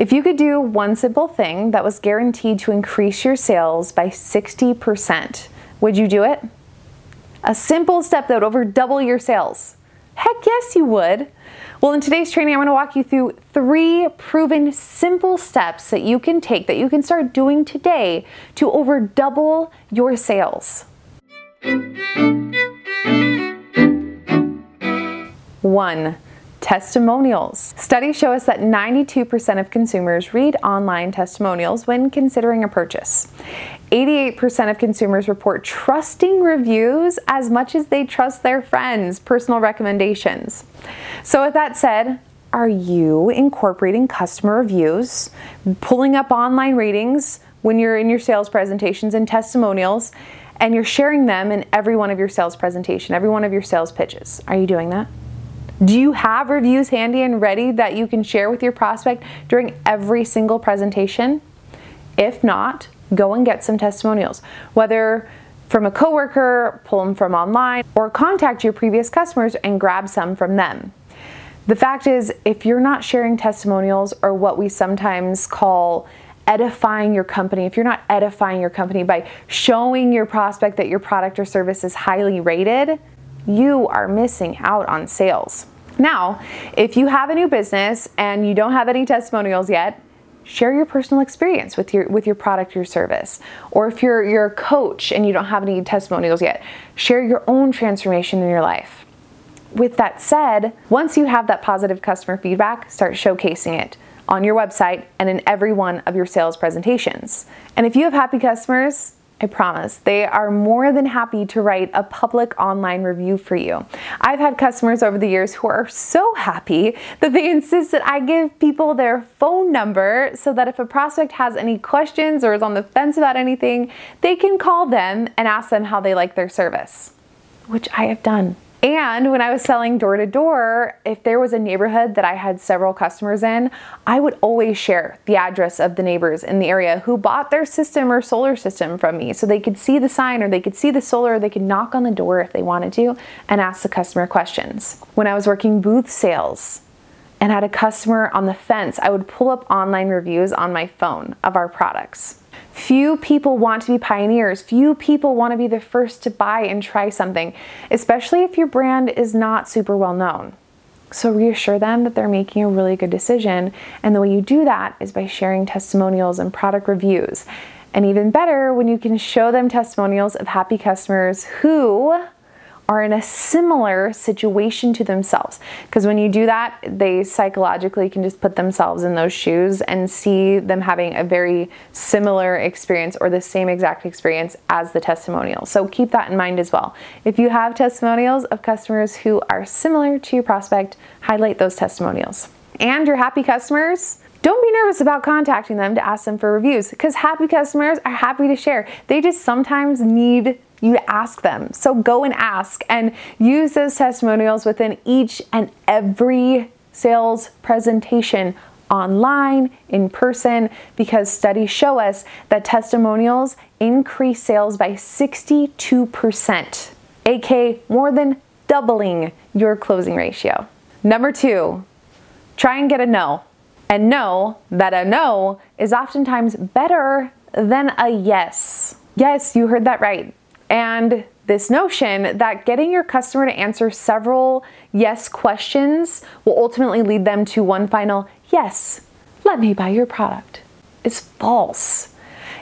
If you could do one simple thing that was guaranteed to increase your sales by 60%, would you do it? A simple step that would over double your sales. Heck yes, you would. Well, in today's training, I'm to walk you through three proven simple steps that you can take, that you can start doing today to over double your sales. One, testimonials. Studies show us that 92% of consumers read online testimonials when considering a purchase. 88% of consumers report trusting reviews as much as they trust their friends' personal recommendations. So, with that said, are you incorporating customer reviews, pulling up online ratings when you're in your sales presentations and testimonials, and you're sharing them in every one of your sales presentation, every one of your sales pitches? Are you doing that? Do you have reviews handy and ready that you can share with your prospect during every single presentation? If not, go and get some testimonials. Whether from a coworker, pull them from online, or contact your previous customers and grab some from them. The fact is, if you're not sharing testimonials or what we sometimes call edifying your company, if you're not edifying your company by showing your prospect that your product or service is highly rated, you are missing out on sales. Now, if you have a new business and you don't have any testimonials yet, share your personal experience with your with your product or service. Or if you're you're a coach and you don't have any testimonials yet share your own transformation in your life. With that said once you have that positive customer feedback start showcasing it on your website and in every one of your sales presentations. And if you have happy customers I promise. They are more than happy to write a public online review for you. I've had customers over the years who are so happy that they insist that I give people their phone number so that if a prospect has any questions or is on the fence about anything, they can call them and ask them how they like their service, which I have done. And when I was selling door to door, if there was a neighborhood that I had several customers in, I would always share the address of the neighbors in the area who bought their system or solar system from me so they could see the sign or they could see the solar, they could knock on the door if they wanted to and ask the customer questions. When I was working booth sales, and had a customer on the fence, I would pull up online reviews on my phone of our products. Few people want to be pioneers. Few people want to be the first to buy and try something, especially if your brand is not super well known. So reassure them that they're making a really good decision. And the way you do that is by sharing testimonials and product reviews. And even better, when you can show them testimonials of happy customers who are in a similar situation to themselves. Because when you do that, they psychologically can just put themselves in those shoes and see them having a very similar experience or the same exact experience as the testimonial. So keep that in mind as well. If you have testimonials of customers who are similar to your prospect, highlight those testimonials. And your happy customers, don't be nervous about contacting them to ask them for reviews because happy customers are happy to share. They just sometimes need you ask them. So go and ask and use those testimonials within each and every sales presentation online, in person, because studies show us that testimonials increase sales by 62%, aka more than doubling your closing ratio. Number two, try and get a no. And know that a no is oftentimes better than a yes. Yes, you heard that right and this notion that getting your customer to answer several yes questions will ultimately lead them to one final yes, let me buy your product is false.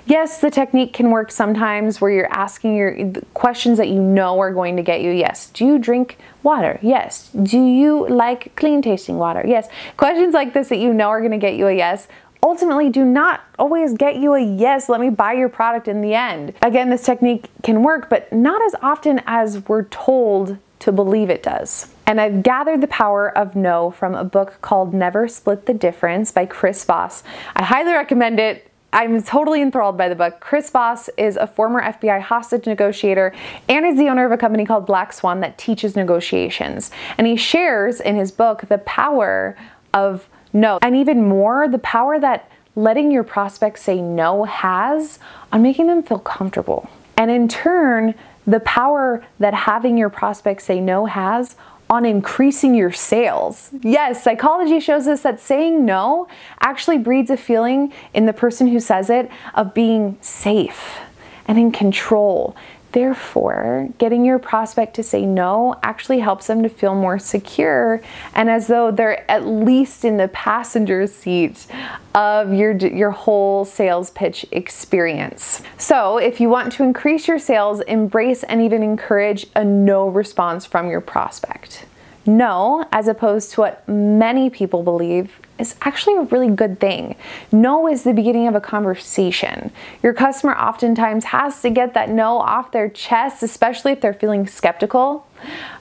Yes, the technique can work sometimes where you're asking your questions that you know are going to get you yes. Do you drink water? Yes. Do you like clean tasting water? Yes. Questions like this that you know are going to get you a yes ultimately do not always get you a yes, let me buy your product in the end. Again, this technique can work, but not as often as we're told to believe it does. And I've gathered the power of no from a book called Never Split the Difference by Chris Voss. I highly recommend it. I'm totally enthralled by the book. Chris Voss is a former FBI hostage negotiator and is the owner of a company called Black Swan that teaches negotiations. And he shares in his book the power of no. And even more, the power that letting your prospects say no has on making them feel comfortable. And in turn, the power that having your prospects say no has on increasing your sales. Yes, psychology shows us that saying no actually breeds a feeling in the person who says it of being safe and in control. Therefore, getting your prospect to say no actually helps them to feel more secure and as though they're at least in the passenger seat of your, your whole sales pitch experience. So, if you want to increase your sales, embrace and even encourage a no response from your prospect. No, as opposed to what many people believe, is actually a really good thing. No is the beginning of a conversation. Your customer oftentimes has to get that no off their chest, especially if they're feeling skeptical.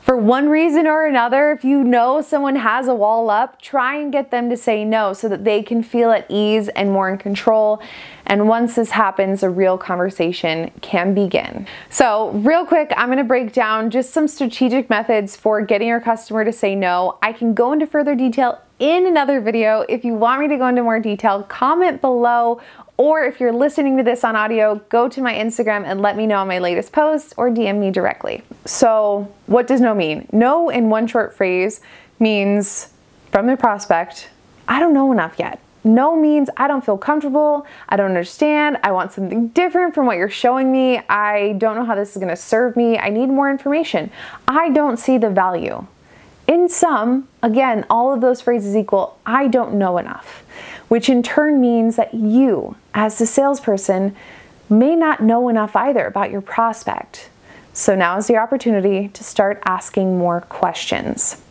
For one reason or another, if you know someone has a wall up, try and get them to say no so that they can feel at ease and more in control. And once this happens, a real conversation can begin. So, real quick, I'm gonna break down just some strategic methods for getting your customer to say no. I can go into further detail in another video. If you want me to go into more detail, comment below or if you're listening to this on audio, go to my Instagram and let me know on my latest post or DM me directly. So, what does no mean? No, in one short phrase, means from the prospect, I don't know enough yet. No means I don't feel comfortable, I don't understand, I want something different from what you're showing me, I don't know how this is gonna serve me, I need more information. I don't see the value. In sum, again, all of those phrases equal I don't know enough which in turn means that you, as the salesperson, may not know enough either about your prospect. So now is the opportunity to start asking more questions,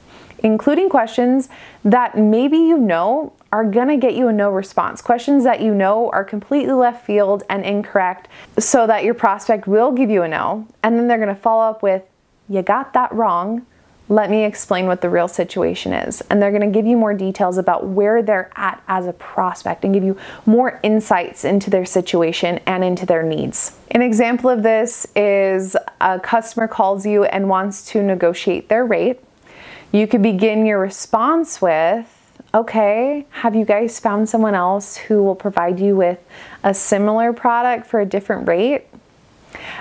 including questions that maybe you know are going to get you a no response. Questions that you know are completely left field and incorrect, so that your prospect will give you a no. And then they're going to follow up with, You got that wrong let me explain what the real situation is. And they're gonna give you more details about where they're at as a prospect and give you more insights into their situation and into their needs. An example of this is a customer calls you and wants to negotiate their rate. You could begin your response with, okay, have you guys found someone else who will provide you with a similar product for a different rate?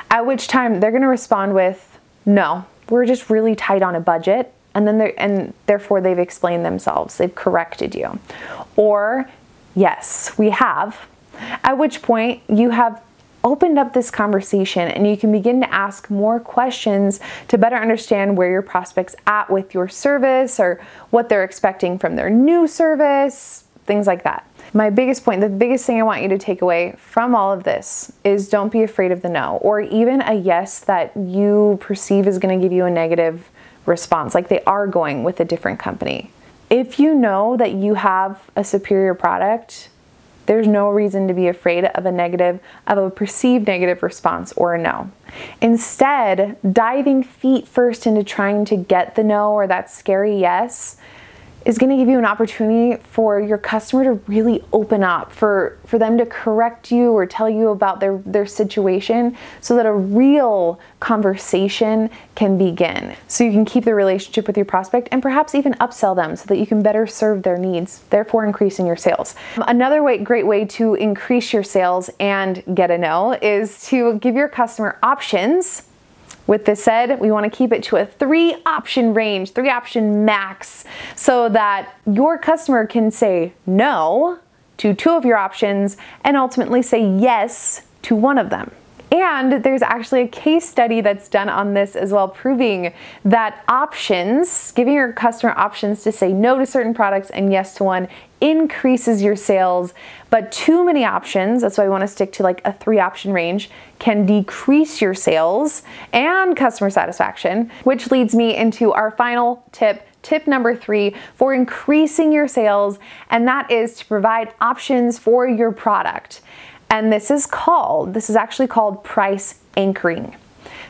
At which time they're gonna respond with, no, we're just really tight on a budget and then and therefore they've explained themselves. They've corrected you. Or yes we have. At which point you have opened up this conversation and you can begin to ask more questions to better understand where your prospects at with your service or what they're expecting from their new service things like that my biggest point, the biggest thing I want you to take away from all of this is don't be afraid of the no or even a yes that you perceive is going to give you a negative response, like they are going with a different company. If you know that you have a superior product, there's no reason to be afraid of a negative, of a perceived negative response or a no. Instead, diving feet first into trying to get the no or that scary yes is going to give you an opportunity for your customer to really open up for for them to correct you or tell you about their their situation so that a real conversation can begin. So you can keep the relationship with your prospect and perhaps even upsell them so that you can better serve their needs therefore increasing your sales. Another way great way to increase your sales and get a no is to give your customer options with this said, we want to keep it to a three option range, three option max, so that your customer can say no to two of your options and ultimately say yes to one of them. And there's actually a case study that's done on this as well, proving that options, giving your customer options to say no to certain products and yes to one, increases your sales. But too many options, that's why I want to stick to like a three option range, can decrease your sales and customer satisfaction, which leads me into our final tip tip number three for increasing your sales, and that is to provide options for your product. And this is called, this is actually called price anchoring.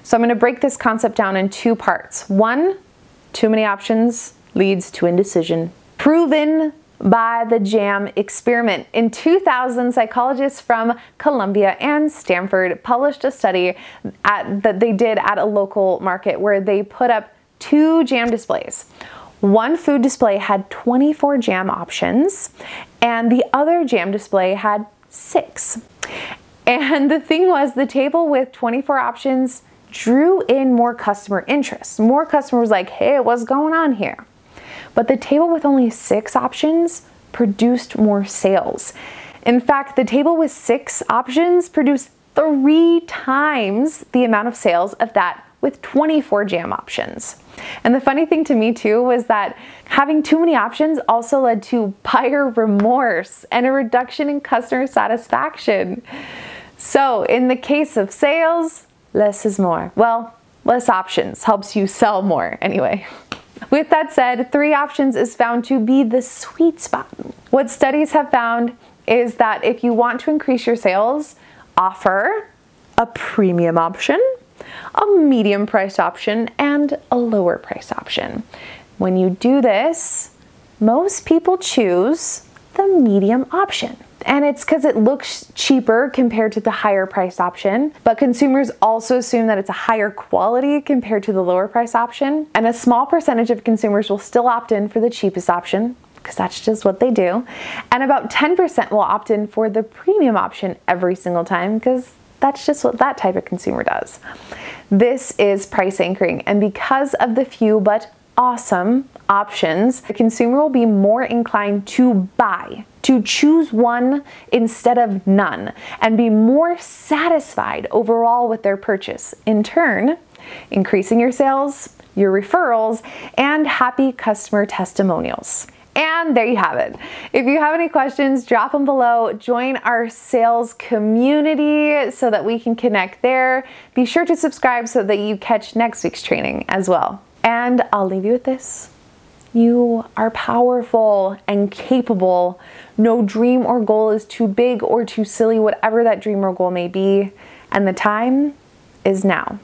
So I'm going to break this concept down in two parts. One, too many options leads to indecision. Proven by the JAM experiment. In 2000, psychologists from Columbia and Stanford published a study at, that they did at a local market where they put up two JAM displays. One food display had 24 jam options, and the other jam display had six. And the thing was, the table with 24 options drew in more customer interest. More customers like, hey, what's going on here? But the table with only six options produced more sales. In fact, the table with six options produced three times the amount of sales of that with 24 jam options. And the funny thing to me too was that having too many options also led to buyer remorse and a reduction in customer satisfaction. So, in the case of sales, less is more. Well, less options helps you sell more anyway. With that said, three options is found to be the sweet spot. What studies have found is that if you want to increase your sales, offer a premium option, a medium price option, and a lower price option. When you do this, most people choose the medium option. And it's because it looks cheaper compared to the higher price option, but consumers also assume that it's a higher quality compared to the lower price option. And a small percentage of consumers will still opt in for the cheapest option, because that's just what they do. And about 10% will opt in for the premium option every single time because that's just what that type of consumer does. This is price anchoring, and because of the few but awesome options, the consumer will be more inclined to buy, to choose one instead of none, and be more satisfied overall with their purchase. In turn, increasing your sales, your referrals, and happy customer testimonials. And there you have it. If you have any questions, drop them below. Join our sales community so that we can connect there. Be sure to subscribe so that you catch next week's training as well. And I'll leave you with this. You are powerful and capable. No dream or goal is too big or too silly, whatever that dream or goal may be. And the time is now.